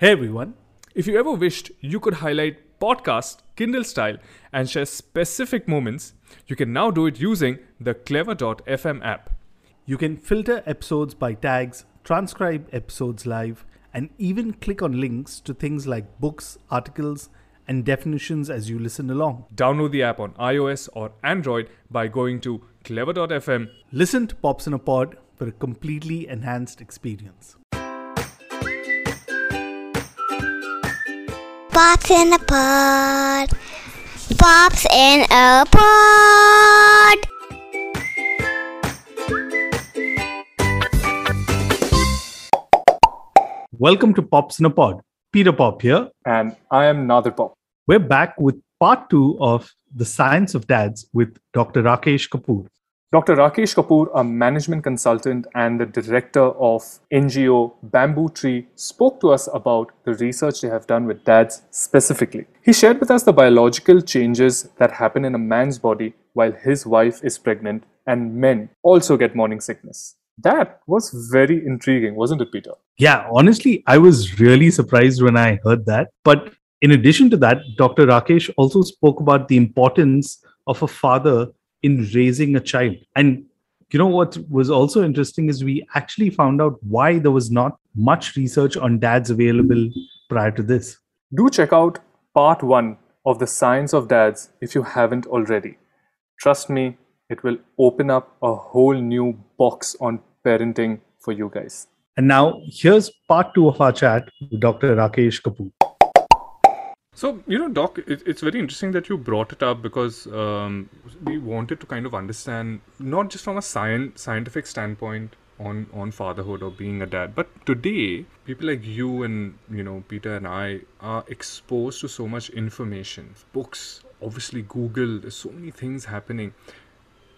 Hey everyone, if you ever wished you could highlight podcasts Kindle style and share specific moments, you can now do it using the clever.fm app. You can filter episodes by tags, transcribe episodes live, and even click on links to things like books, articles, and definitions as you listen along. Download the app on iOS or Android by going to clever.fm. Listen to Pops in a Pod for a completely enhanced experience. Pops in a pod. Pops in a pod. Welcome to Pops in a Pod. Peter Pop here. And I am Nadir Pop. We're back with part two of The Science of Dads with Dr. Rakesh Kapoor. Dr. Rakesh Kapoor, a management consultant and the director of NGO Bamboo Tree, spoke to us about the research they have done with dads specifically. He shared with us the biological changes that happen in a man's body while his wife is pregnant, and men also get morning sickness. That was very intriguing, wasn't it, Peter? Yeah, honestly, I was really surprised when I heard that. But in addition to that, Dr. Rakesh also spoke about the importance of a father in raising a child. And you know what was also interesting is we actually found out why there was not much research on dads available prior to this. Do check out part one of The Science of Dads if you haven't already. Trust me, it will open up a whole new box on parenting for you guys. And now here's part two of our chat with Dr. Rakesh Kapoor. So, you know, Doc, it, it's very interesting that you brought it up because um, we wanted to kind of understand, not just from a science, scientific standpoint on, on fatherhood or being a dad, but today, people like you and, you know, Peter and I are exposed to so much information, books, obviously Google, there's so many things happening.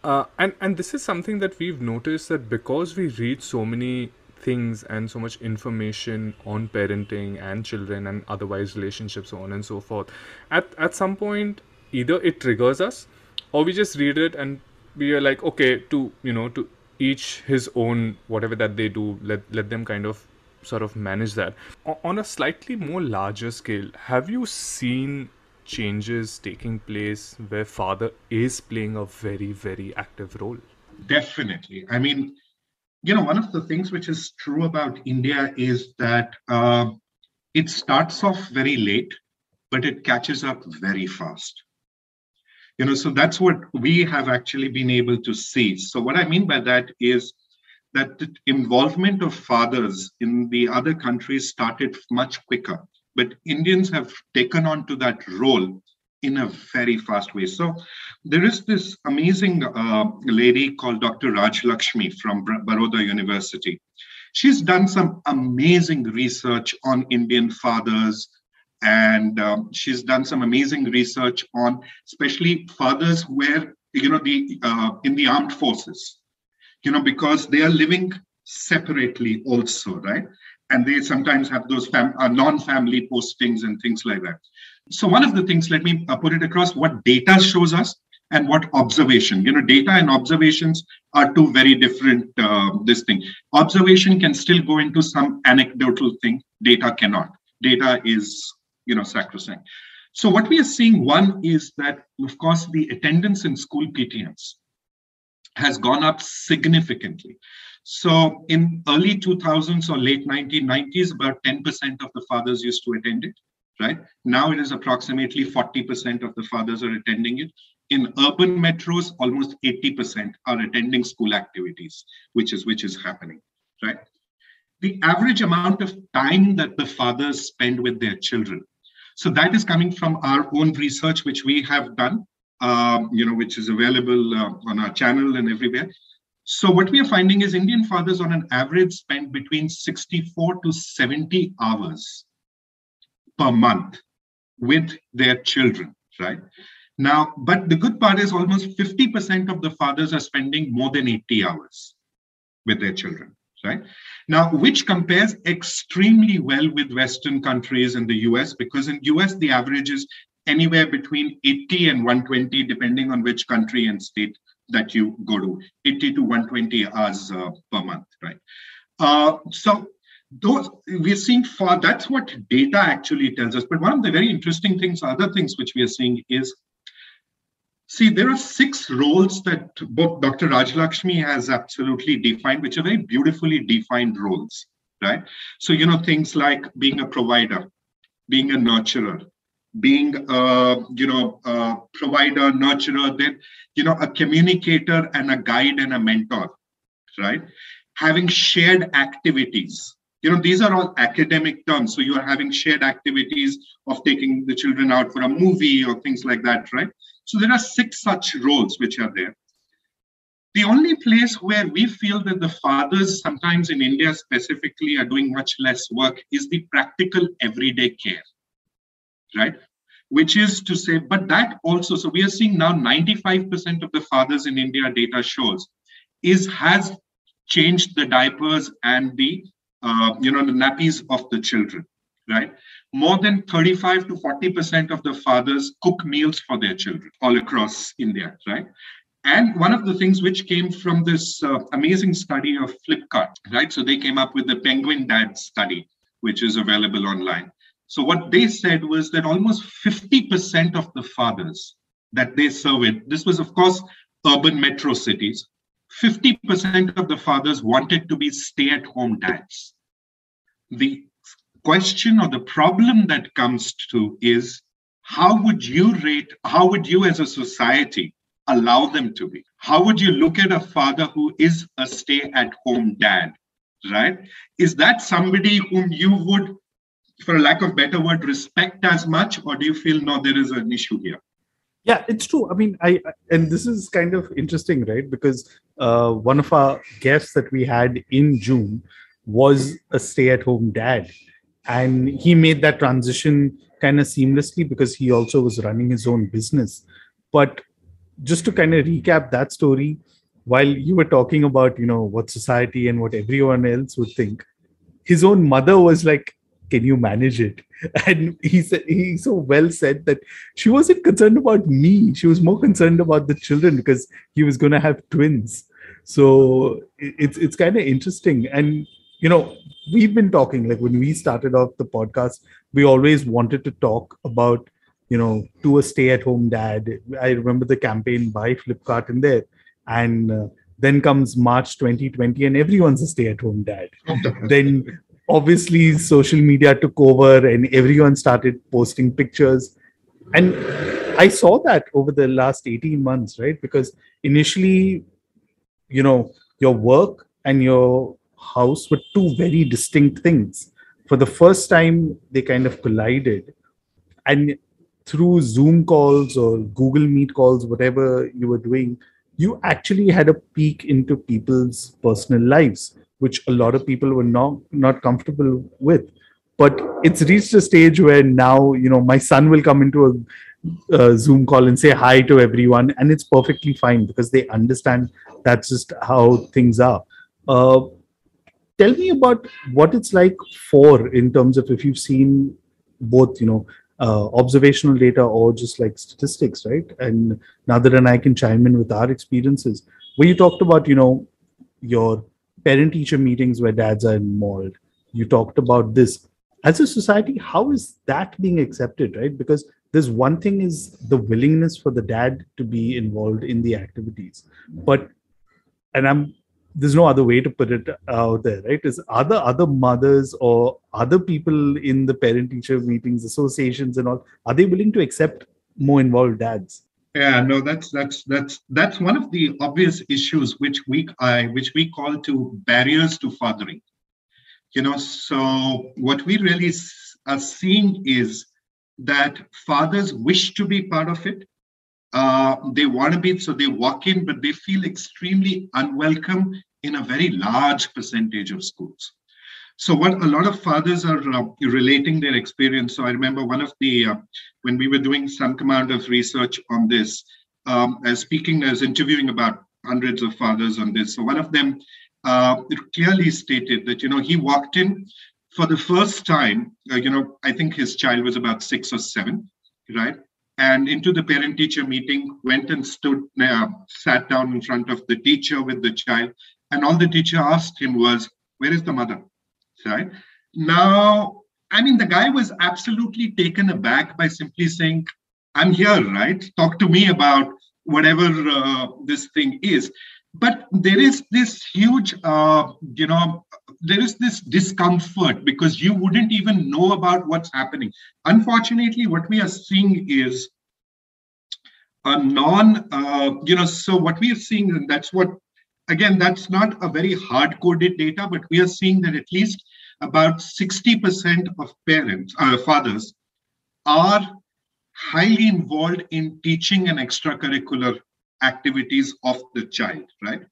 Uh, and, and this is something that we've noticed that because we read so many things and so much information on parenting and children and otherwise relationships so on and so forth. At at some point either it triggers us or we just read it and we are like okay to you know to each his own whatever that they do let let them kind of sort of manage that. On a slightly more larger scale have you seen changes taking place where father is playing a very very active role? Definitely. I mean you know, one of the things which is true about India is that uh, it starts off very late, but it catches up very fast. You know, so that's what we have actually been able to see. So, what I mean by that is that the involvement of fathers in the other countries started much quicker, but Indians have taken on to that role in a very fast way. So there is this amazing uh, lady called Dr. Raj Lakshmi from Baroda University. She's done some amazing research on Indian fathers, and um, she's done some amazing research on especially fathers where you know the uh, in the armed forces, you know because they are living separately also, right? And they sometimes have those fam- uh, non-family postings and things like that. So one of the things, let me uh, put it across, what data shows us and what observation. You know, data and observations are two very different. Uh, this thing, observation can still go into some anecdotal thing. Data cannot. Data is, you know, sacrosanct. So what we are seeing, one is that, of course, the attendance in school PTMs has gone up significantly. So in early 2000s or late 1990s, about 10% of the fathers used to attend it right? Now it is approximately 40% of the fathers are attending it. In urban metros, almost 80% are attending school activities, which is which is happening, right? The average amount of time that the fathers spend with their children. So that is coming from our own research, which we have done, um, you know, which is available uh, on our channel and everywhere. So what we are finding is Indian fathers on an average spend between 64 to 70 hours per month with their children, right? Now, but the good part is almost 50% of the fathers are spending more than 80 hours with their children, right? Now, which compares extremely well with Western countries and the US, because in US, the average is anywhere between 80 and 120, depending on which country and state that you go to, 80 to 120 hours uh, per month, right? Uh, so those we're seeing far that's what data actually tells us. But one of the very interesting things other things which we are seeing is see there are six roles that both dr rajalakshmi has absolutely defined which are very beautifully defined roles right? So you know things like being a provider being a nurturer being a you know a provider nurturer then you know a communicator and a guide and a mentor right? Having shared activities you know these are all academic terms. So you are having shared activities of taking the children out for a movie or things like that right? So there are six such roles which are there. The only place where we feel that the fathers sometimes in india specifically are doing much less work is the practical everyday care right? Which is to say but that also so we are seeing now 95% of the fathers in india data shows is has changed the diapers and the uh, you know, the nappies of the children, right? More than 35 to 40% of the fathers cook meals for their children all across India, right? And one of the things which came from this uh, amazing study of Flipkart, right? So they came up with the Penguin Dad study, which is available online. So what they said was that almost 50% of the fathers that they surveyed, this was of course urban metro cities, 50% of the fathers wanted to be stay at home dads. The question or the problem that comes to is how would you rate, how would you as a society allow them to be? How would you look at a father who is a stay at home dad, right? Is that somebody whom you would, for lack of better word, respect as much, or do you feel no, there is an issue here? Yeah, it's true. I mean, I and this is kind of interesting, right? Because uh, one of our guests that we had in June was a stay-at-home dad, and he made that transition kind of seamlessly because he also was running his own business. But just to kind of recap that story, while you were talking about you know what society and what everyone else would think, his own mother was like, "Can you manage it?" and he said he so well said that she wasn't concerned about me. She was more concerned about the children because he was going to have twins. So it's it's kind of interesting. And you know we've been talking like when we started off the podcast we always wanted to talk about you know to a stay at home dad. I remember the campaign by flipkart in there. And uh, then comes march 2020 and everyone's a stay at home dad. Then obviously social media took over and everyone started posting pictures. And i saw that over the last 18 months right? Because initially you know your work and your house were two very distinct things. For the first time they kind of collided. And through zoom calls or google meet calls whatever you were doing you actually had a peek into people's personal lives which a lot of people were not not comfortable with. But it's reached a stage where now you know my son will come into a, a zoom call and say hi to everyone and it's perfectly fine because they understand that's just how things are. Uh, tell me about what it's like for in terms of if you've seen both you know uh, observational data or just like statistics right? And Nadir and I can chime in with our experiences where you talked about you know your parent teacher meetings where dads are involved. You talked about this. As a society how is that being accepted right? Because there's one thing is the willingness for the dad to be involved in the activities. But and i'm there's no other way to put it out there right? Is other other mothers or other people in the parent teacher meetings associations and all are they willing to accept more involved dads yeah, no, that's that's that's that's one of the obvious issues which we I which we call to barriers to fathering. You know, so what we really are seeing is that fathers wish to be part of it. Uh, they want to be, so they walk in, but they feel extremely unwelcome in a very large percentage of schools. So what a lot of fathers are uh, relating their experience. So I remember one of the uh, when we were doing some amount of research on this, um, as speaking as interviewing about hundreds of fathers on this. So one of them uh, clearly stated that you know he walked in for the first time. Uh, you know I think his child was about six or seven, right? And into the parent-teacher meeting, went and stood, uh, sat down in front of the teacher with the child, and all the teacher asked him was, "Where is the mother?" Right? Now, I mean, the guy was absolutely taken aback by simply saying, I'm here, right? Talk to me about whatever uh, this thing is. But there is this huge, uh, you know, there is this discomfort because you wouldn't even know about what's happening. Unfortunately, what we are seeing is a non, uh, you know, so what we are seeing, and that's what, again, that's not a very hard coded data, but we are seeing that at least about 60% of parents, uh, fathers, are highly involved in teaching and extracurricular activities of the child, right?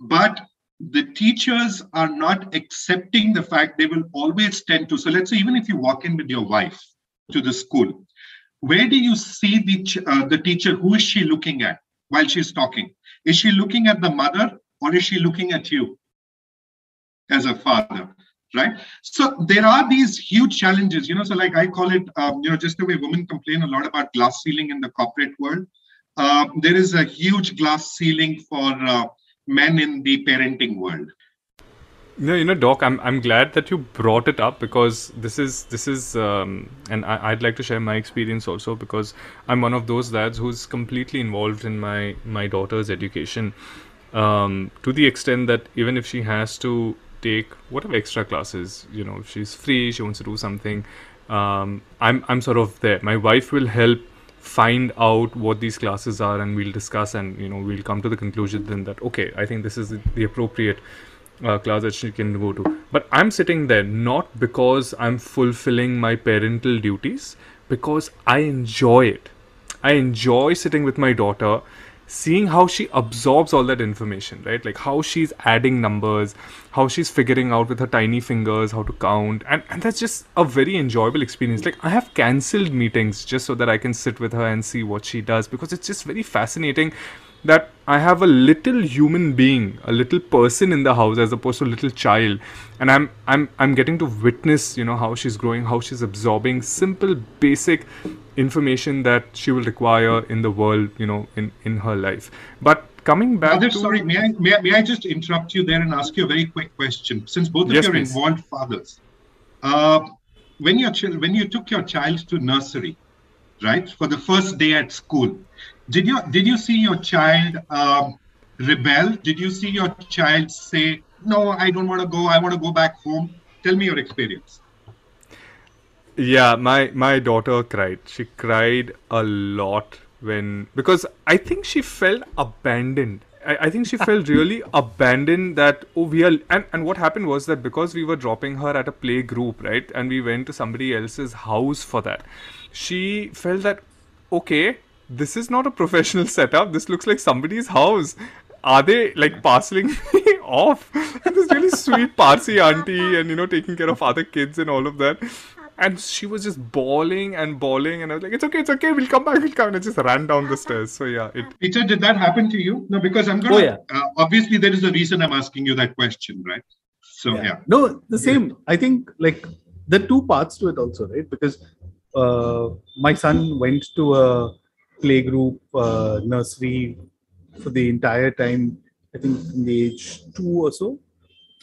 But the teachers are not accepting the fact they will always tend to. So let's say, even if you walk in with your wife to the school, where do you see the, uh, the teacher? Who is she looking at while she's talking? Is she looking at the mother or is she looking at you as a father? Right. So there are these huge challenges, you know. So, like I call it, um, you know, just the way women complain a lot about glass ceiling in the corporate world. Uh, there is a huge glass ceiling for uh, men in the parenting world. No, you know, Doc, I'm I'm glad that you brought it up because this is this is, um, and I, I'd like to share my experience also because I'm one of those dads who's completely involved in my my daughter's education, um, to the extent that even if she has to take whatever extra classes, you know, if she's free, she wants to do something, um, I'm I'm sort of there. My wife will help find out what these classes are and we'll discuss and you know we'll come to the conclusion then that okay i think this is the appropriate uh, class that she can go to but i'm sitting there not because i'm fulfilling my parental duties because i enjoy it i enjoy sitting with my daughter seeing how she absorbs all that information, right? Like how she's adding numbers, how she's figuring out with her tiny fingers how to count. And, and that's just a very enjoyable experience. Like I have cancelled meetings just so that I can sit with her and see what she does because it's just very fascinating that I have a little human being, a little person in the house as opposed to a little child, and I'm I'm I'm getting to witness, you know, how she's growing, how she's absorbing simple, basic information that she will require in the world, you know, in in her life. But coming back, Mother, to, sorry, may I, may I may I just interrupt you there and ask you a very quick question? Since both of Yes, you are please. involved fathers, uh, when your when you took your child to nursery, right, for the first day at school, did you did you see your child um, rebel? Did you see your child say, "No, I don't want to go. I want to go back home"? Tell me your experience. Yeah, my my daughter cried. She cried a lot when because I think she felt abandoned. I, I think she felt really abandoned that oh we are and, and what happened was that because we were dropping her at a play group, right? And we went to somebody else's house for that. She felt that okay, this is not a professional setup. This looks like somebody's house. Are they like parceling me off? And this really sweet Parsi auntie and you know taking care of other kids and all of that. And she was just bawling and bawling, and I was like, "It's okay, it's okay. We'll come back. We'll come." And I just ran down the stairs. So yeah, it Peter, did that happen to you? No, because I'm gonna. Oh, yeah. uh, obviously, there is a reason I'm asking you that question, right? So yeah. No, the same. I think like there are two parts to it also, right? Because uh, my son went to a playgroup uh, nursery for the entire time. I think from the age two or so,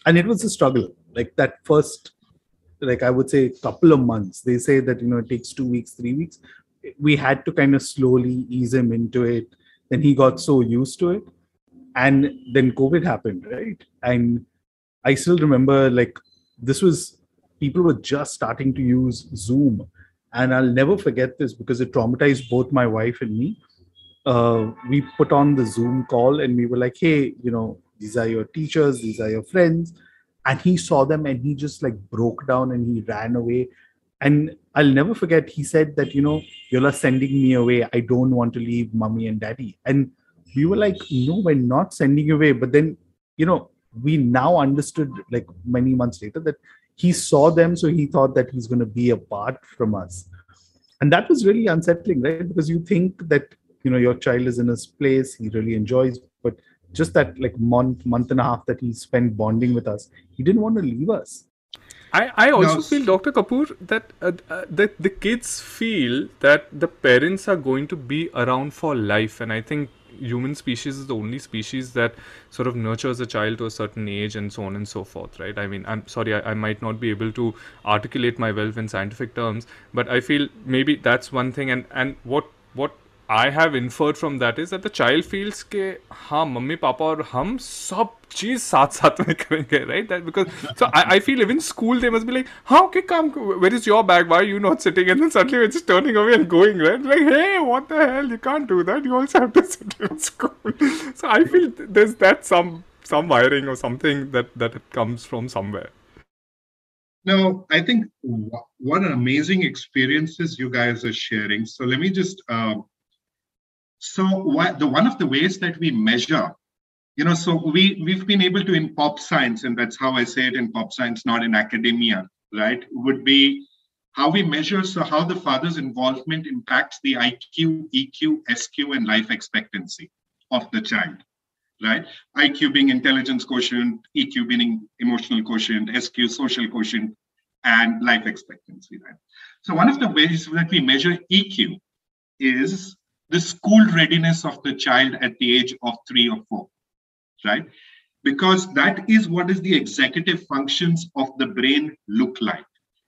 and it was a struggle. Like that first, like I would say, couple of months. They say that you know it takes two weeks, three weeks. We had to kind of slowly ease him into it. Then he got so used to it, and then COVID happened, right? And I still remember like this was people were just starting to use Zoom, and I'll never forget this because it traumatized both my wife and me. Uh, we put on the Zoom call and we were like, "Hey, you know, these are your teachers, these are your friends," and he saw them and he just like broke down and he ran away. And I'll never forget. He said that you know, you're sending me away. I don't want to leave mommy and daddy. And we were like, "No, we're not sending you away." But then, you know, we now understood like many months later that he saw them so he thought that he's going to be apart from us and that was really unsettling right because you think that you know your child is in his place he really enjoys but just that like month month and a half that he spent bonding with us he didn't want to leave us I, I also No. feel, Dr. Kapoor, that uh, uh, that the kids feel that the parents are going to be around for life, and I think human species is the only species that sort of nurtures a child to a certain age and so on and so forth, right? I mean, I'm sorry, I, I might not be able to articulate my wealth in scientific terms, but I feel maybe that's one thing. And and what what I have inferred from that is that the child feels के हाँ mummy papa और हम सब चीज साथ साथ में करेंगे right that because so I, I feel even school they must be like हाँ okay come where is your bag why are you not sitting and then suddenly we're just turning away and going right like hey what the hell you can't do that you also have to sit in school so I feel there's that some some wiring or something that that it comes from somewhere Now, I think wh- what an amazing experiences you guys are sharing. So let me just, uh, so what, the one of the ways that we measure, you know, so we we've been able to in pop science, and that's how I say it in pop science, not in academia, right? Would be how we measure so how the father's involvement impacts the IQ, EQ, SQ, and life expectancy of the child right? IQ being intelligence quotient, EQ being emotional quotient, SQ social quotient, and life expectancy, right? So one of the ways that we measure EQ is the school readiness of the child at the age of three or four, right? Because that is what is the executive functions of the brain look like,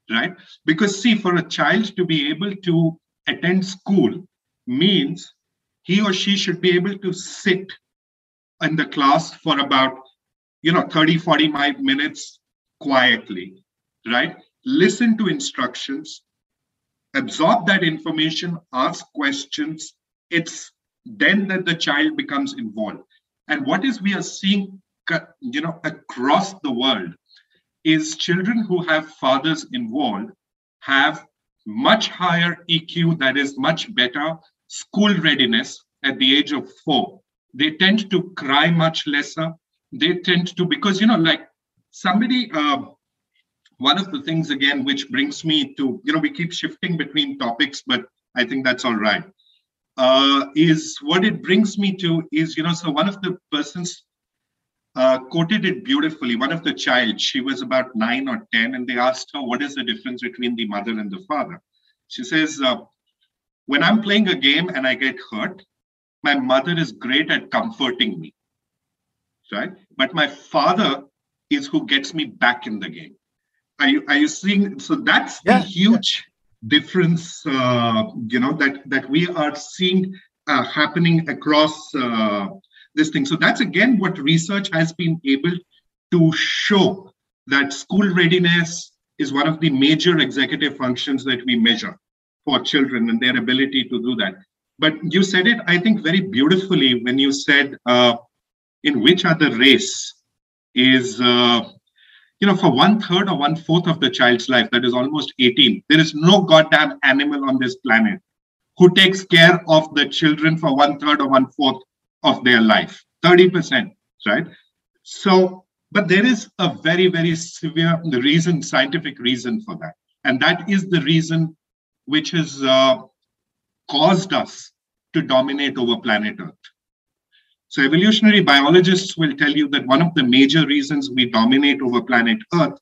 right? Because see, for a child to be able to attend school means he or she should be able to sit in the class for about you know 30 45 minutes quietly right listen to instructions absorb that information ask questions it's then that the child becomes involved. And what is we are seeing you know across the world is children who have fathers involved have much higher eq that is much better school readiness at the age of 4 they tend to cry much lesser. They tend to because you know like somebody uh, one of the things again which brings me to you know we keep shifting between topics but i think that's all right uh, is what it brings me to is you know so one of the persons uh, quoted it beautifully. One of the child she was about nine or ten and they asked her what is the difference between the mother and the father? She says uh, when i'm playing a game and i get hurt my mother is great at comforting me right? But my father is who gets me back in the game. Are you are you seeing so that's Yeah, the huge difference uh, you know that that we are seeing uh, happening across uh, this thing. So that's again what research has been able to show that school readiness is one of the major executive functions that we measure for children and their ability to do that. But you said it i think very beautifully when you said uh, in which other race is uh, you know for one third or one fourth of the child's life that is almost 18 there is no goddamn animal on this planet who takes care of the children for one third or one fourth of their life 30% right? So but there is a very very severe reason scientific reason for that. And that is the reason which has uh, caused us to dominate over planet earth so evolutionary biologists will tell you that one of the major reasons we dominate over planet Earth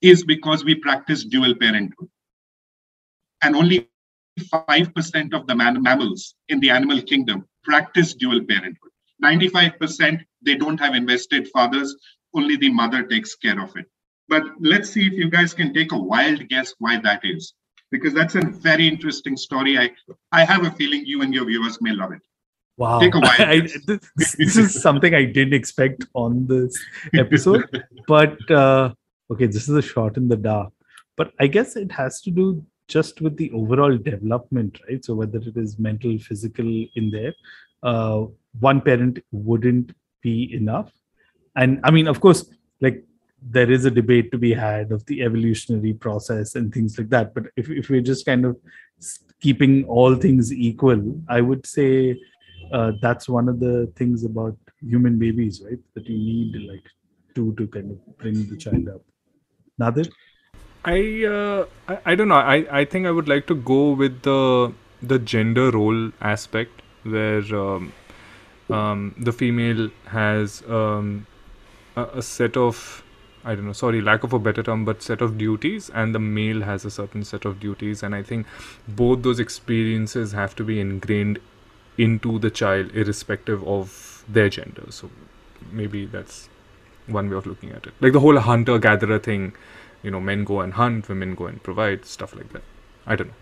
is because we practice dual parenthood. And only 5% of the man- mammals in the animal kingdom practice dual parenthood. 95% they don't have invested fathers, only the mother takes care of it. But let's see if you guys can take a wild guess why that is. Because that's a very interesting story. I, I have a feeling you and your viewers may love it. Wow. Take a while, I, this, this is something I didn't expect on this episode. but uh, okay, this is a shot in the dark. But I guess it has to do just with the overall development, right? So whether it is mental, physical in there, uh, one parent wouldn't be enough. And I mean, of course, like there is a debate to be had of the evolutionary process and things like that. But if, if we're just kind of keeping all things equal, I would say uh, that's one of the things about human babies, right? That you need like two to kind of bring the child up. Nadir? I, uh, I I don't know. I, I think I would like to go with the the gender role aspect where um, um, the female has um, a, a set of I don't know. Sorry, lack of a better term, but set of duties, and the male has a certain set of duties. And I think both those experiences have to be ingrained into the child irrespective of their gender. So maybe that's one way of looking at it. Like the whole hunter gatherer thing, you know, men go and hunt, women go and provide, stuff like that. I don't know.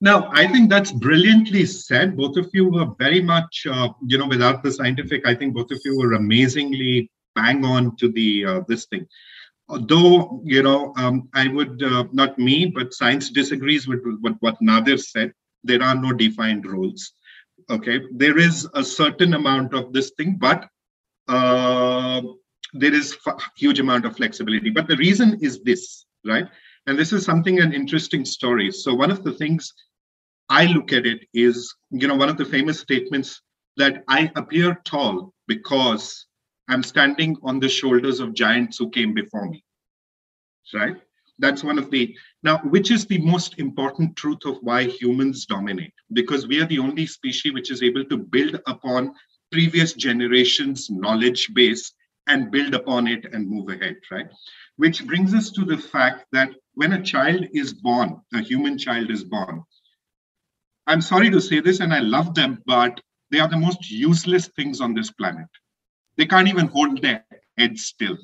Now, I think that's brilliantly said. Both of you were very much, uh, you know, without the scientific, I think both of you were amazingly bang on to the uh, this thing. Though, you know, um, I would uh, not me, but science disagrees with what what Nadir said. There are no defined rules. Okay, there is a certain amount of this thing, but uh, there is a huge amount of flexibility. But the reason is this, right? And this is something an interesting story. So one of the things I look at it is, you know, one of the famous statements that I appear tall because I'm standing on the shoulders of giants who came before me. Right? That's one of the now, which is the most important truth of why humans dominate? Because we are the only species which is able to build upon previous generations' knowledge base and build upon it and move ahead, right? Which brings us to the fact that when a child is born, a human child is born, I'm sorry to say this, and I love them, but they are the most useless things on this planet. They can't even hold their head still,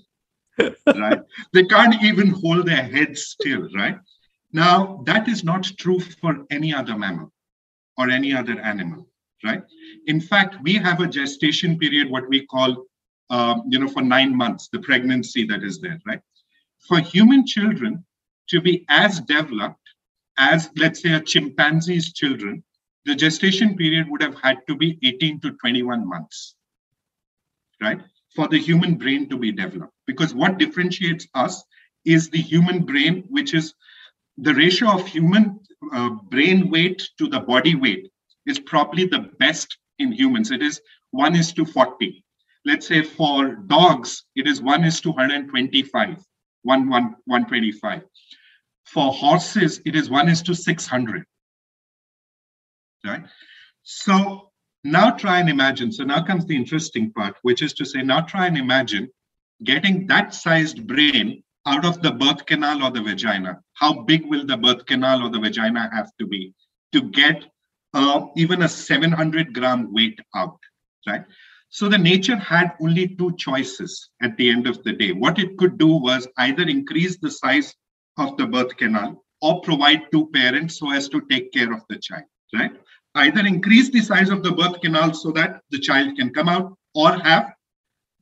right? They can't even hold their heads still, right? Now, that is not true for any other mammal or any other animal, right? In fact, we have a gestation period, what we call, um, you know, for nine months, the pregnancy that is there, right? For human children to be as developed as, let's say, a chimpanzee's children, the gestation period would have had to be 18 to 21 months, right? For the human brain to be developed. Because what differentiates us is the human brain, which is the ratio of human uh, brain weight to the body weight is probably the best in humans. It is 1 is to 40. Let's say for dogs, it is 1 is to 125, 1, 1, 125. For horses, it is 1 is to 600. Right? So now try and imagine. So now comes the interesting part, which is to say, now try and imagine getting that sized brain out of the birth canal or the vagina. How big will the birth canal or the vagina have to be to get uh, even a 700 gram weight out, right? So the nature had only two choices at the end of the day. What it could do was either increase the size of the birth canal or provide two parents so as to take care of the child, right? Either increase the size of the birth canal so that the child can come out or have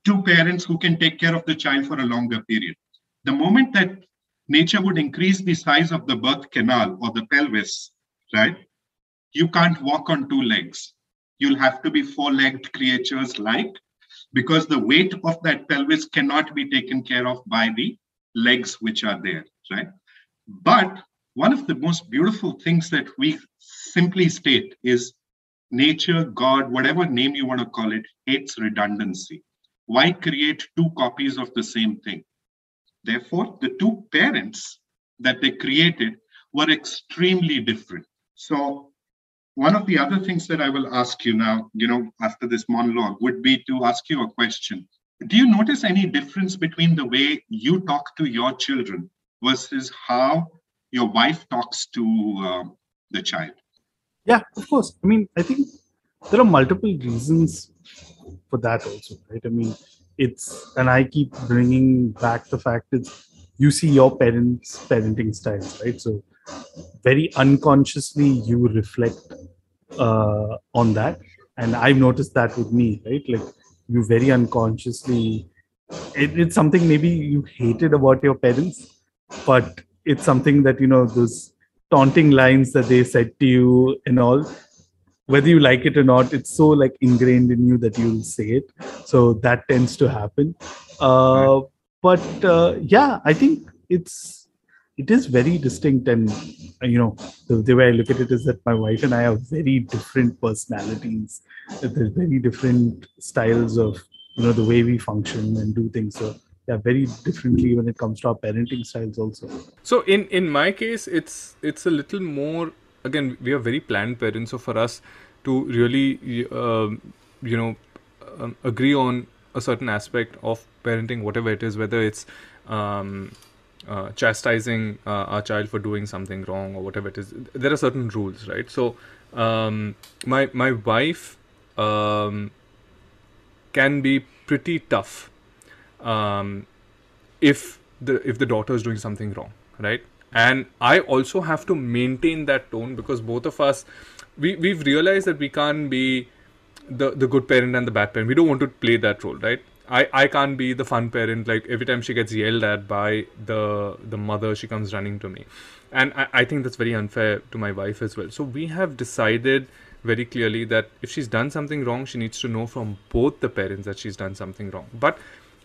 two parents who can take care of the child for a longer period. The moment that nature would increase the size of the birth canal or the pelvis, right? You can't walk on two legs. You'll have to be four legged creatures like, because the weight of that pelvis cannot be taken care of by the legs which are there right? But one of the most beautiful things that we simply state is nature, God, whatever name you want to call it, hates redundancy. Why create two copies of the same thing? Therefore, the two parents that they created were extremely different. So, one of the other things that I will ask you now, you know, after this monologue, would be to ask you a question. Do you notice any difference between the way you talk to your children versus how your wife talks to uh, the child yeah of course i mean i think there are multiple reasons for that also right? I mean it's and i keep bringing back the fact that you see your parents parenting styles right? So very unconsciously you reflect uh, on that. And i've noticed that with me right? Like you very unconsciously it, it's something maybe you hated about your parents but it's something that you know those taunting lines that they said to you and all whether you like it or not it's so like ingrained in you that you'll say it. So that tends to happen. Uh, but uh, yeah i think it's it is very distinct. And you know the, the, way i look at it is that my wife and i have very different personalities. There's very different styles of you know the way we function and do things. So yeah very differently when it comes to our parenting styles also. So in in my case it's it's a little more again we are very planned parents so for us to really uh, you know um, agree on a certain aspect of parenting whatever it is whether it's um, uh, chastising uh, our child for doing something wrong or whatever it is there are certain rules right so um, my my wife um, can be pretty tough um, if the if the daughter is doing something wrong, right? And I also have to maintain that tone because both of us, we we've realized that we can't be the the good parent and the bad parent. We don't want to play that role, right? I, I can't be the fun parent like every time she gets yelled at by the the mother she comes running to me and I, I think that's very unfair to my wife as well so we have decided very clearly that if she's done something wrong she needs to know from both the parents that she's done something wrong but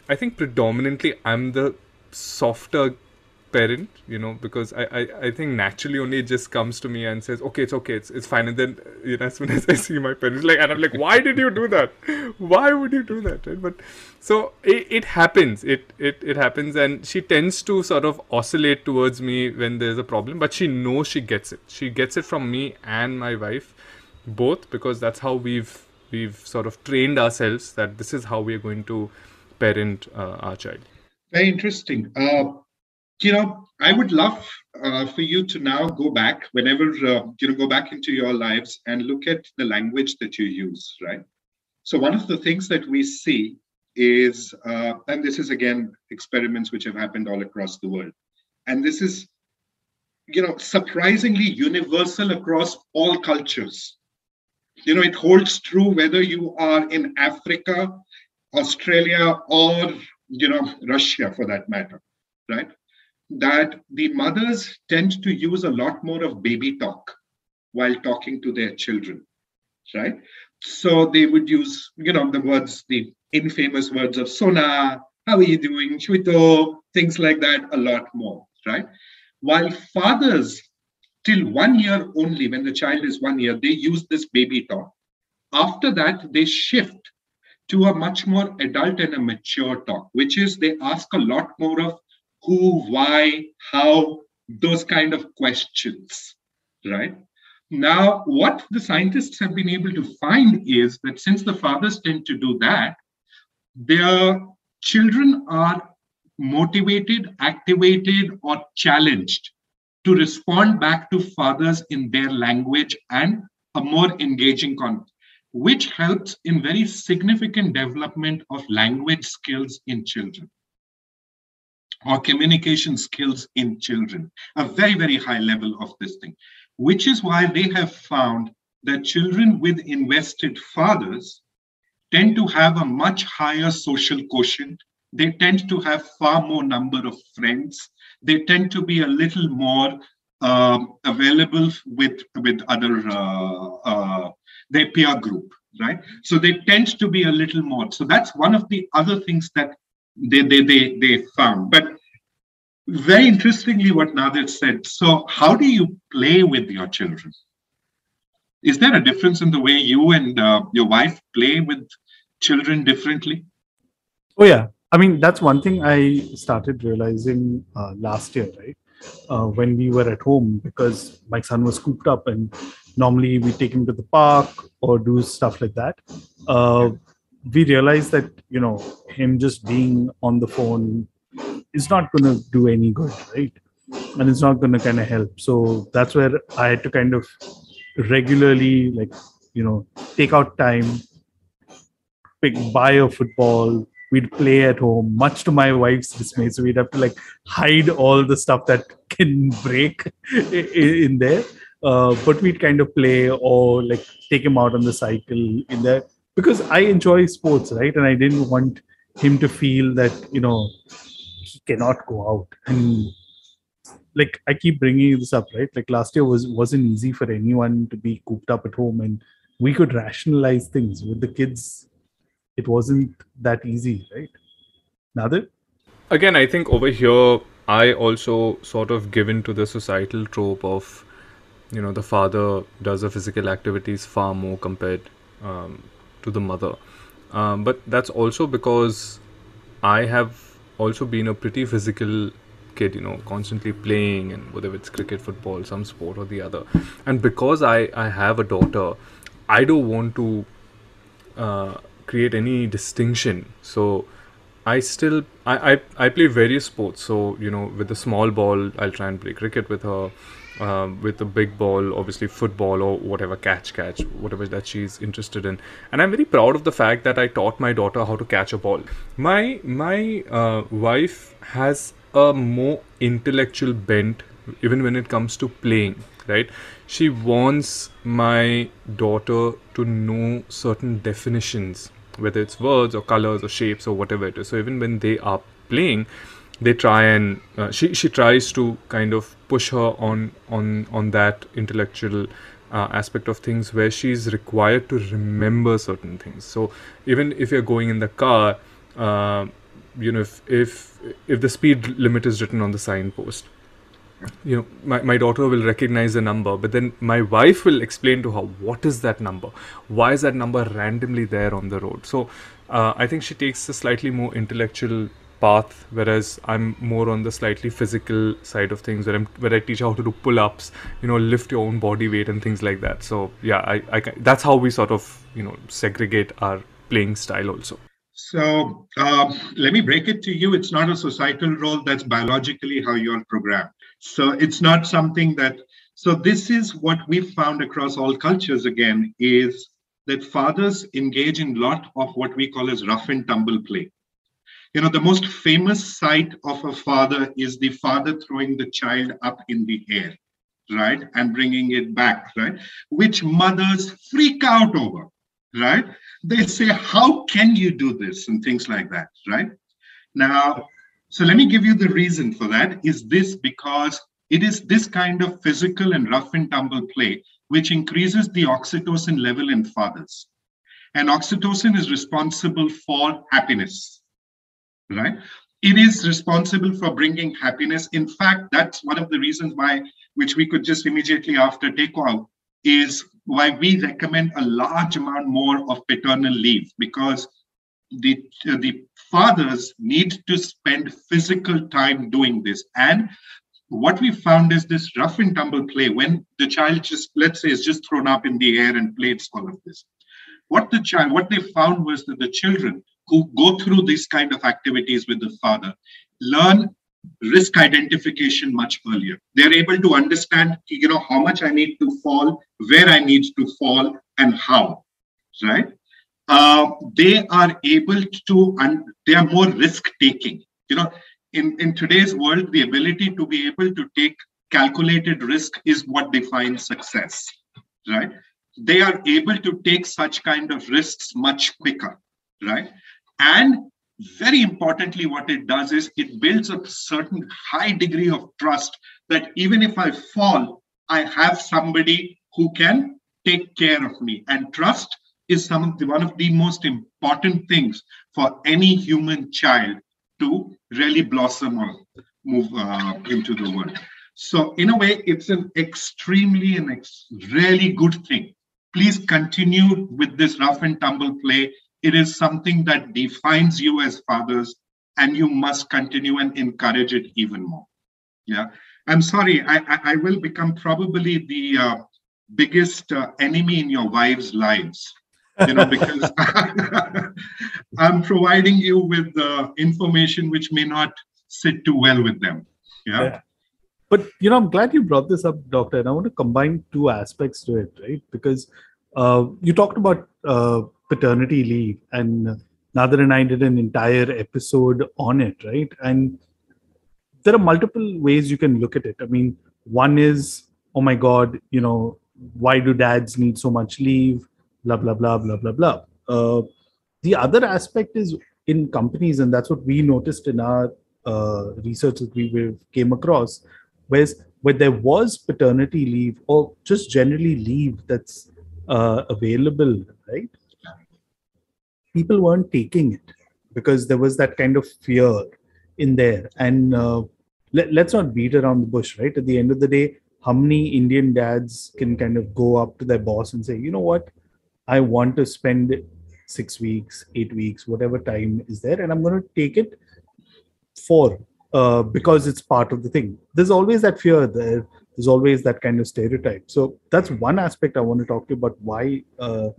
i think predominantly i'm the softer parent you know because I, I i think naturally only it just comes to me and says okay it's okay it's, it's fine. And then you know as soon as i see my parents like and i'm like why did you do that? Why would you do that? Right? But so it, it happens it, it it happens and she tends to sort of oscillate towards me when there's a problem but she knows she gets it. She gets it from me and my wife both because that's how we've we've sort of trained ourselves that this is how we're going to parent uh, our child. Very interesting. Uh, you know, I would love uh, for you to now go back whenever uh, you know go back into your lives and look at the language that you use, right? So one of the things that we see is, uh, and this is again experiments which have happened all across the world, and this is, you know, surprisingly universal across all cultures. You know, it holds true whether you are in Africa, Australia, or you know Russia for that matter, right? That the mothers tend to use a lot more of baby talk while talking to their children, right? So they would use, you know, the words, the infamous words of Sona, how are you doing, Chuito, things like that, a lot more, right? While fathers, till one year only, when the child is one year, they use this baby talk. After that, they shift to a much more adult and a mature talk, which is they ask a lot more of who, why, how, those kind of questions, right? Now, what the scientists have been able to find is that since the fathers tend to do that, their children are motivated, activated, or challenged to respond back to fathers in their language and a more engaging content, which helps in very significant development of language skills in children or communication skills in children, a very, very high level of this thing, which is why they have found that children with invested fathers tend to have a much higher social quotient. They tend to have far more number of friends. They tend to be a little more um, available with with other uh, uh, their peer group, right? So they tend to be a little more. So that's one of the other things that they they they, they found. But very interestingly, what Nadir said. So, how do you play with your children? Is there a difference in the way you and uh, your wife play with children differently? Oh yeah, I mean that's one thing I started realizing uh, last year, right? Uh, when we were at home, because my son was cooped up, and normally we take him to the park or do stuff like that. Uh, we realized that you know him just being on the phone is not going to do any good right? And it's not going to kind of help. So that's where i had to kind of regularly like you know take out time pick buy a football. We'd play at home much to my wife's dismay. So we'd have to like hide all the stuff that can break in there. Uh, but we'd kind of play or like take him out on the cycle in there because I enjoy sports, right? And I didn't want him to feel that you know he cannot go out. And like I keep bringing this up, right? Like last year was wasn't easy for anyone to be cooped up at home, and we could rationalize things with the kids. It wasn't that easy, right? Nadir? Again, I think over here I also sort of given to the societal trope of, you know, the father does the physical activities far more compared um, to the mother. Um, but that's also because I have also been a pretty physical kid, you know, constantly playing and whether it's cricket, football, some sport or the other. And because I, I have a daughter, I don't want to uh, create any distinction. So I still I, I I play various sports. So you know, with the small ball, I'll try and play cricket with her. Um, with a big ball, obviously football or whatever catch catch, whatever that she's interested in. And I'm very proud of the fact that I taught my daughter how to catch a ball. My my uh, wife has a more intellectual bent even when it comes to playing right she wants my daughter to know certain definitions whether it's words or colors or shapes or whatever it is so even when they are playing they try and uh, she she tries to kind of push her on on on that intellectual uh, aspect of things where she's required to remember certain things. So even if you're going in the car uh, you know if if if the speed limit is written on the signpost you know my, my daughter will recognize the number but then my wife will explain to her what is that number? Why is that number randomly there on the road? So uh, i think she takes a slightly more intellectual path whereas i'm more on the slightly physical side of things where, I'm, where i teach how to do pull-ups you know lift your own body weight and things like that so yeah I, I that's how we sort of you know segregate our playing style also so uh, let me break it to you. It's not a societal role. That's biologically how you're programmed. So it's not something that. So this is what we've found across all cultures. Again, is that fathers engage in lot of what we call as rough and tumble play. You know, the most famous sight of a father is the father throwing the child up in the air, right, and bringing it back, right, which mothers freak out over, right they say, How can you do this? and things like that, right? Now, so let me give you the reason for that. Is this because it is this kind of physical and rough and tumble play which increases the oxytocin level in fathers. And oxytocin is responsible for happiness, right? It is responsible for bringing happiness. In fact, that's one of the reasons why, which we could just immediately after take out, is why we recommend a large amount more of paternal leave because the uh, the fathers need to spend physical time doing this and what we found is this rough and tumble play when the child just let's say is just thrown up in the air and plays all of this what the child what they found was that the children who go through these kind of activities with the father learn risk identification much earlier. They're able to understand, you know, how much I need to fall, where I need to fall, and how. Right? Uh, they are able to, and they are more risk taking. You know, in in today's world, the ability to be able to take calculated risk is what defines success. Right? They are able to take such kind of risks much quicker. Right? And very importantly, what it does is it builds a certain high degree of trust that even if I fall, I have somebody who can take care of me. And trust is some of the, one of the most important things for any human child to really blossom or move uh, into the world. So, in a way, it's an extremely and ex- really good thing. Please continue with this rough and tumble play it is something that defines you as fathers, and you must continue and encourage it even more. Yeah. I'm sorry, I, I, I will become probably the uh, biggest uh, enemy in your wives' lives. you know, because I'm providing you with uh, information which may not sit too well with them. Yeah? yeah. But you know, I'm glad you brought this up, Doctor. And I want to combine two aspects to it, right? Because uh, you talked about uh, paternity leave and Nadir and I did an entire episode on it, right? And there are multiple ways you can look at it. I mean, one is, oh my God, you know, why do dads need so much leave? Blah, blah, blah, blah, blah, blah. Uh, the other aspect is in companies, and that's what we noticed in our uh, research that we came across, whereas where there was paternity leave or just generally leave that's uh, available, right? People weren't taking it because there was that kind of fear in there. And uh, let, let's not beat around the bush, right? At the end of the day, how many Indian dads can kind of go up to their boss and say, you know what, I want to spend six weeks, eight weeks, whatever time is there, and I'm going to take it for uh, because it's part of the thing. There's always that fear there. There's always that kind of stereotype. So that's one aspect I want to talk to you about why uh,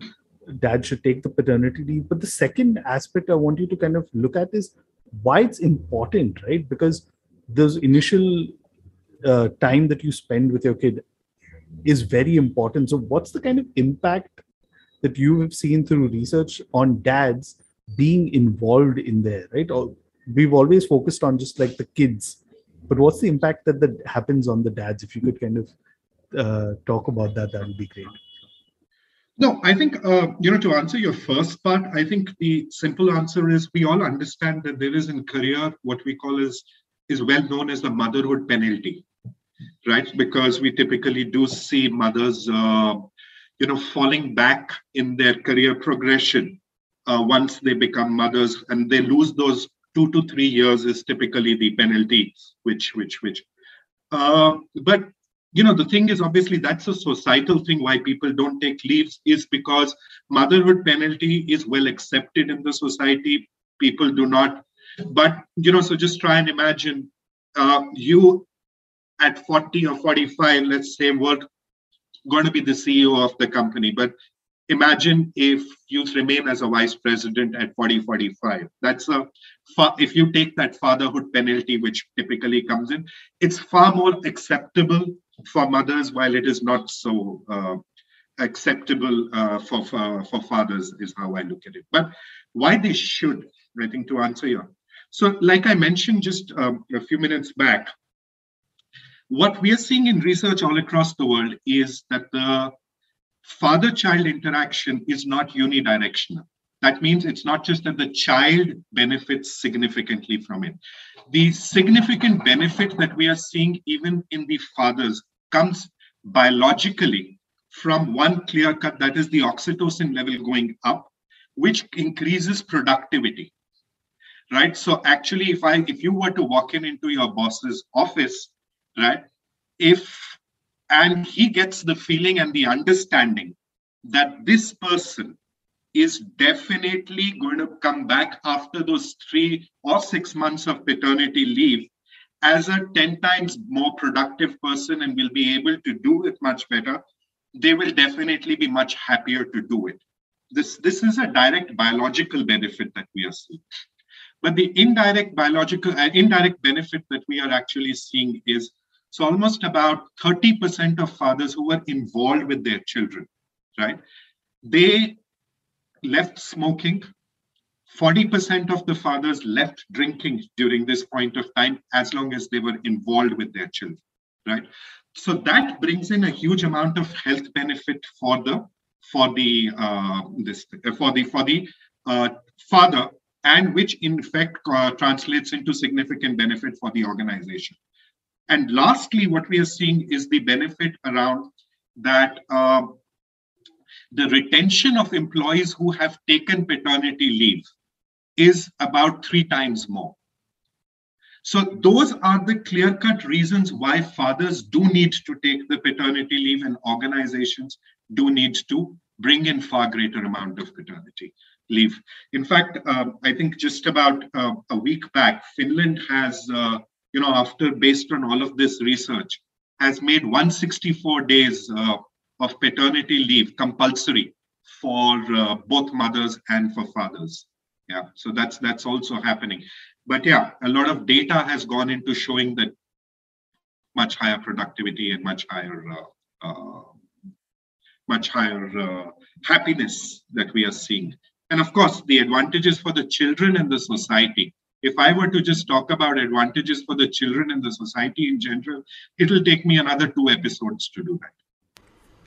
dad should take the paternity leave. But the second aspect I want you to kind of look at is why it's important, right? Because those initial uh, time that you spend with your kid is very important. So, what's the kind of impact that you have seen through research on dads being involved in there, right? Or we've always focused on just like the kids, but what's the impact that that happens on the dads? If you could kind of uh, talk about that, that would be great. No, I think, uh, you know, to answer your first part, I think the simple answer is we all understand that there is in career what we call is is well known as the motherhood penalty, right? Because we typically do see mothers, uh, you know, falling back in their career progression uh, once they become mothers and they lose those two to three years is typically the penalty, which, which, which. Uh, but you know the thing is obviously that's a societal thing why people don't take leaves is because motherhood penalty is well accepted in the society. People do not. But you know so just try and imagine uh, you at 40 or 45 let's say were going to be the ceo of the company. But imagine if you remain as a vice president at 40 45 that's a if you take that fatherhood penalty which typically comes in it's far more acceptable for mothers while it is not so uh, acceptable uh, for, for for fathers is how i look at it but why they should i think to answer your so, like I mentioned just um, a few minutes back, what we are seeing in research all across the world is that the father child interaction is not unidirectional. That means it's not just that the child benefits significantly from it. The significant benefit that we are seeing, even in the fathers, comes biologically from one clear cut that is the oxytocin level going up, which increases productivity right so actually if i if you were to walk in into your boss's office right if and he gets the feeling and the understanding that this person is definitely going to come back after those three or six months of paternity leave as a 10 times more productive person and will be able to do it much better they will definitely be much happier to do it this this is a direct biological benefit that we are seeing but the indirect biological uh, indirect benefit that we are actually seeing is so almost about 30% of fathers who were involved with their children, right? They left smoking. 40% of the fathers left drinking during this point of time as long as they were involved with their children, right? So that brings in a huge amount of health benefit for the for the uh, this for the for the uh, father and which in fact uh, translates into significant benefit for the organization. And lastly, what we are seeing is the benefit around that uh, the retention of employees who have taken paternity leave is about three times more. So those are the clear-cut reasons why fathers do need to take the paternity leave and organizations do need to bring in far greater amount of paternity leave. In fact, uh, I think just about uh, a week back, Finland has, uh, you know, after based on all of this research, has made 164 days uh, of paternity leave compulsory for uh, both mothers and for fathers. Yeah, so that's that's also happening. But yeah, a lot of data has gone into showing that much higher productivity and much higher uh, much higher happiness that we are seeing and of course, the advantages for the children and the society. If I were to just talk about advantages for the children and the society in general, it'll take me another two episodes to do that.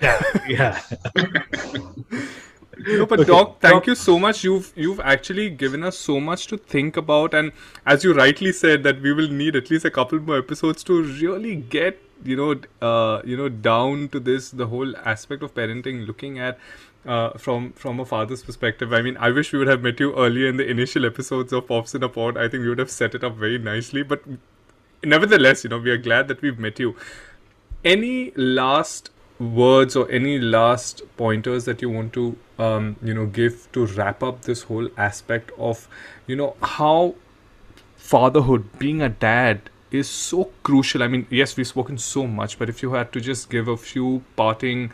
Yeah. no, but okay. Doc, thank Doc. you so much. You've you've actually given us so much to think about, and as you rightly said, that we will need at least a couple more episodes to really get you know uh, you know down to this the whole aspect of parenting, looking at uh, from from a father's perspective. I mean, I wish we would have met you earlier in the initial episodes of Pops in a Pod. I think we would have set it up very nicely. But nevertheless, you know, we are glad that we've met you. Any last words or any last pointers that you want to um, you know give to wrap up this whole aspect of you know how fatherhood being a dad is so crucial i mean yes we've spoken so much but if you had to just give a few parting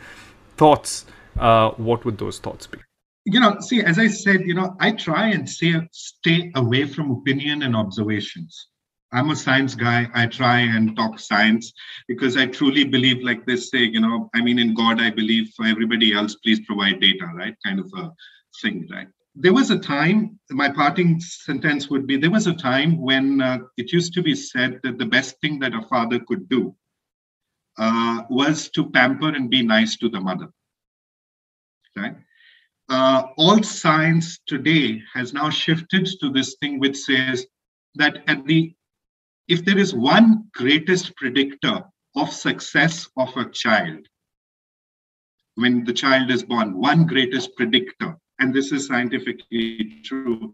thoughts uh, what would those thoughts be? You know, see, as I said, you know, I try and say, stay away from opinion and observations. I'm a science guy. I try and talk science because I truly believe, like they say, you know, I mean, in God, I believe for everybody else, please provide data, right? Kind of a thing, right? There was a time, my parting sentence would be there was a time when uh, it used to be said that the best thing that a father could do uh, was to pamper and be nice to the mother. Right? Uh, all science today has now shifted to this thing which says that at the if there is one greatest predictor of success of a child when the child is born one greatest predictor and this is scientifically true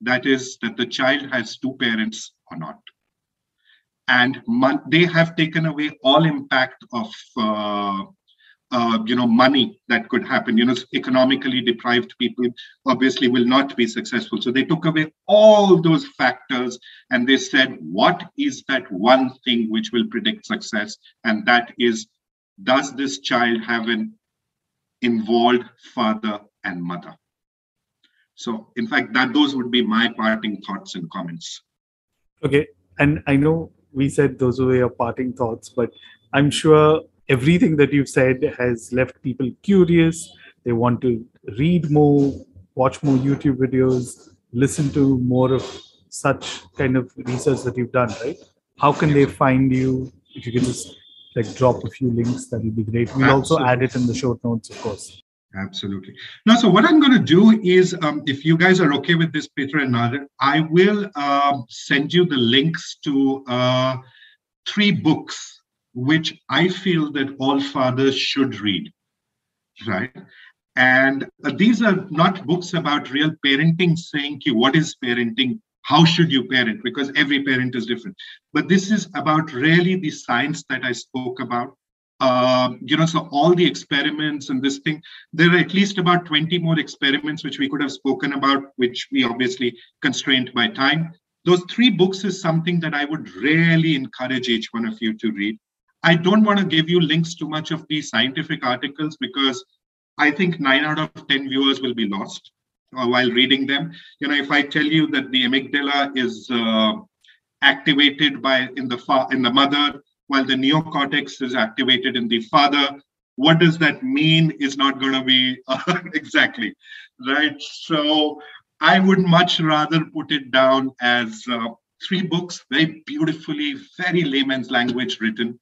that is that the child has two parents or not. And they have taken away all impact of uh, uh, you know money that could happen. You know economically deprived people obviously will not be successful. So they took away all those factors and they said what is that one thing which will predict success? And that is does this child have an involved father and mother? So in fact that those would be my parting thoughts and comments. Okay. And i know we said those were your parting thoughts but i'm sure everything that you've said has left people curious. They want to read more, watch more YouTube videos, listen to more of such kind of research that you've done, right? How can they find you? If you can just like drop a few links, that would be great. We'll Absolutely. also add it in the short notes, of course. Absolutely. Now, so what I'm going to do is, um, if you guys are okay with this, Peter and Nadir, I will uh, send you the links to uh, three books which I feel that all fathers should read, right? And uh, these are not books about real parenting, saying, what is parenting? How should you parent? Because every parent is different. But this is about really the science that I spoke about. Uh, you know, so all the experiments and this thing, there are at least about 20 more experiments which we could have spoken about, which we obviously constrained by time. Those three books is something that I would really encourage each one of you to read. I don't want to give you links to much of these scientific articles because I think nine out of 10 viewers will be lost uh, while reading them. You know, if I tell you that the amygdala is uh, activated by in the fa- in the mother, while the neocortex is activated in the father, what does that mean is not going to be uh, exactly right. So I would much rather put it down as uh, three books, very beautifully, very layman's language written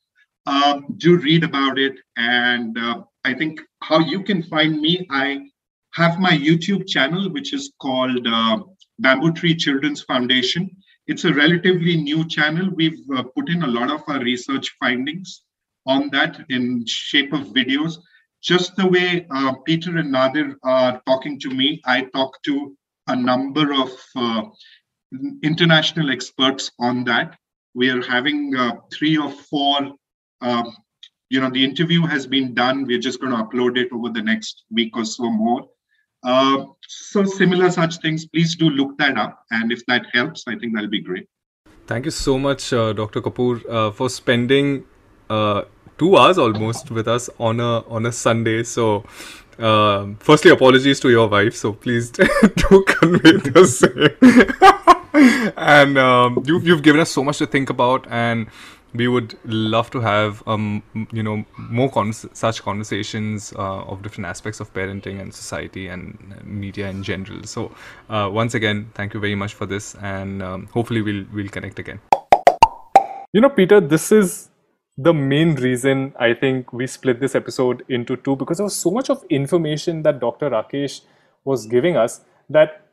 uh, do read about it. And uh, I think how you can find me, I have my YouTube channel, which is called uh, Bamboo Tree Children's Foundation. It's a relatively new channel. We've uh, put in a lot of our research findings on that in shape of videos. Just the way uh, Peter and Nadir are talking to me, I talk to a number of uh, international experts on that. We are having three or four um, you know, the interview has been done. We're just going to upload it over the next week or so more. Uh, so similar such things, please do look that up. And if that helps, I think that'll be great. Thank you so much, uh, Dr. Kapoor, uh, for spending uh, two hours almost with us on a on a Sunday. So, um, firstly, apologies to your wife. So please do convey the same. and um, you, you've given us so much to think about, and we would love to have um, you know more con- such conversations uh, of different aspects of parenting and society and media in general. So uh, once again thank you very much for this and um, hopefully we'll we'll connect again. You know peter this is the main reason i think we split this episode into two because there was so much of information that dr rakesh was giving us that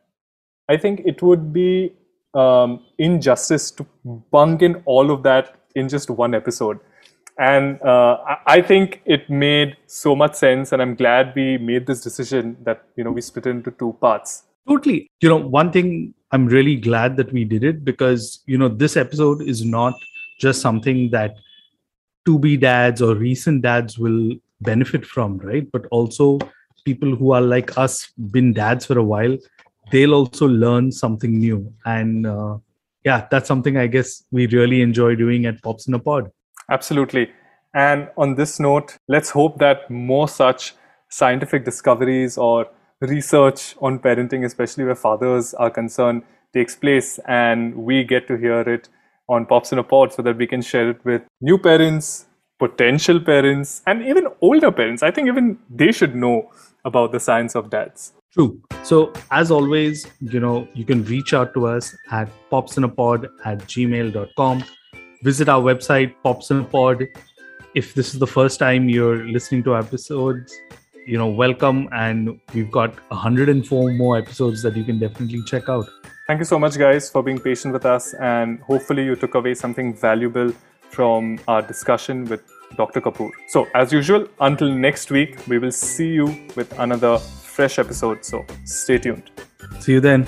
i think it would be um, injustice to bung in all of that in just one episode. And uh, I think it made so much sense, and I'm glad we made this decision that you know we split it into two parts. Totally. You know, one thing I'm really glad that we did it because you know this episode is not just something that to be dads or recent dads will benefit from, right? But also people who are like us, been dads for a while, they'll also learn something new. And uh, yeah, that's something I guess we really enjoy doing at Pops in a Pod. Absolutely. And on this note, let's hope that more such scientific discoveries or research on parenting, especially where fathers are concerned, takes place and we get to hear it on Pops in a Pod so that we can share it with new parents, potential parents, and even older parents. I think even they should know about the science of dads. True. So, as always, you know, you can reach out to us at popsinapod at gmail.com. Visit our website, popsinapod. If this is the first time you're listening to episodes, you know, welcome. And we've got 104 more episodes that you can definitely check out. Thank you so much, guys, for being patient with us. And hopefully, you took away something valuable from our discussion with Dr. Kapoor. So, as usual, until next week, we will see you with another fresh episode. So, stay tuned. See you then.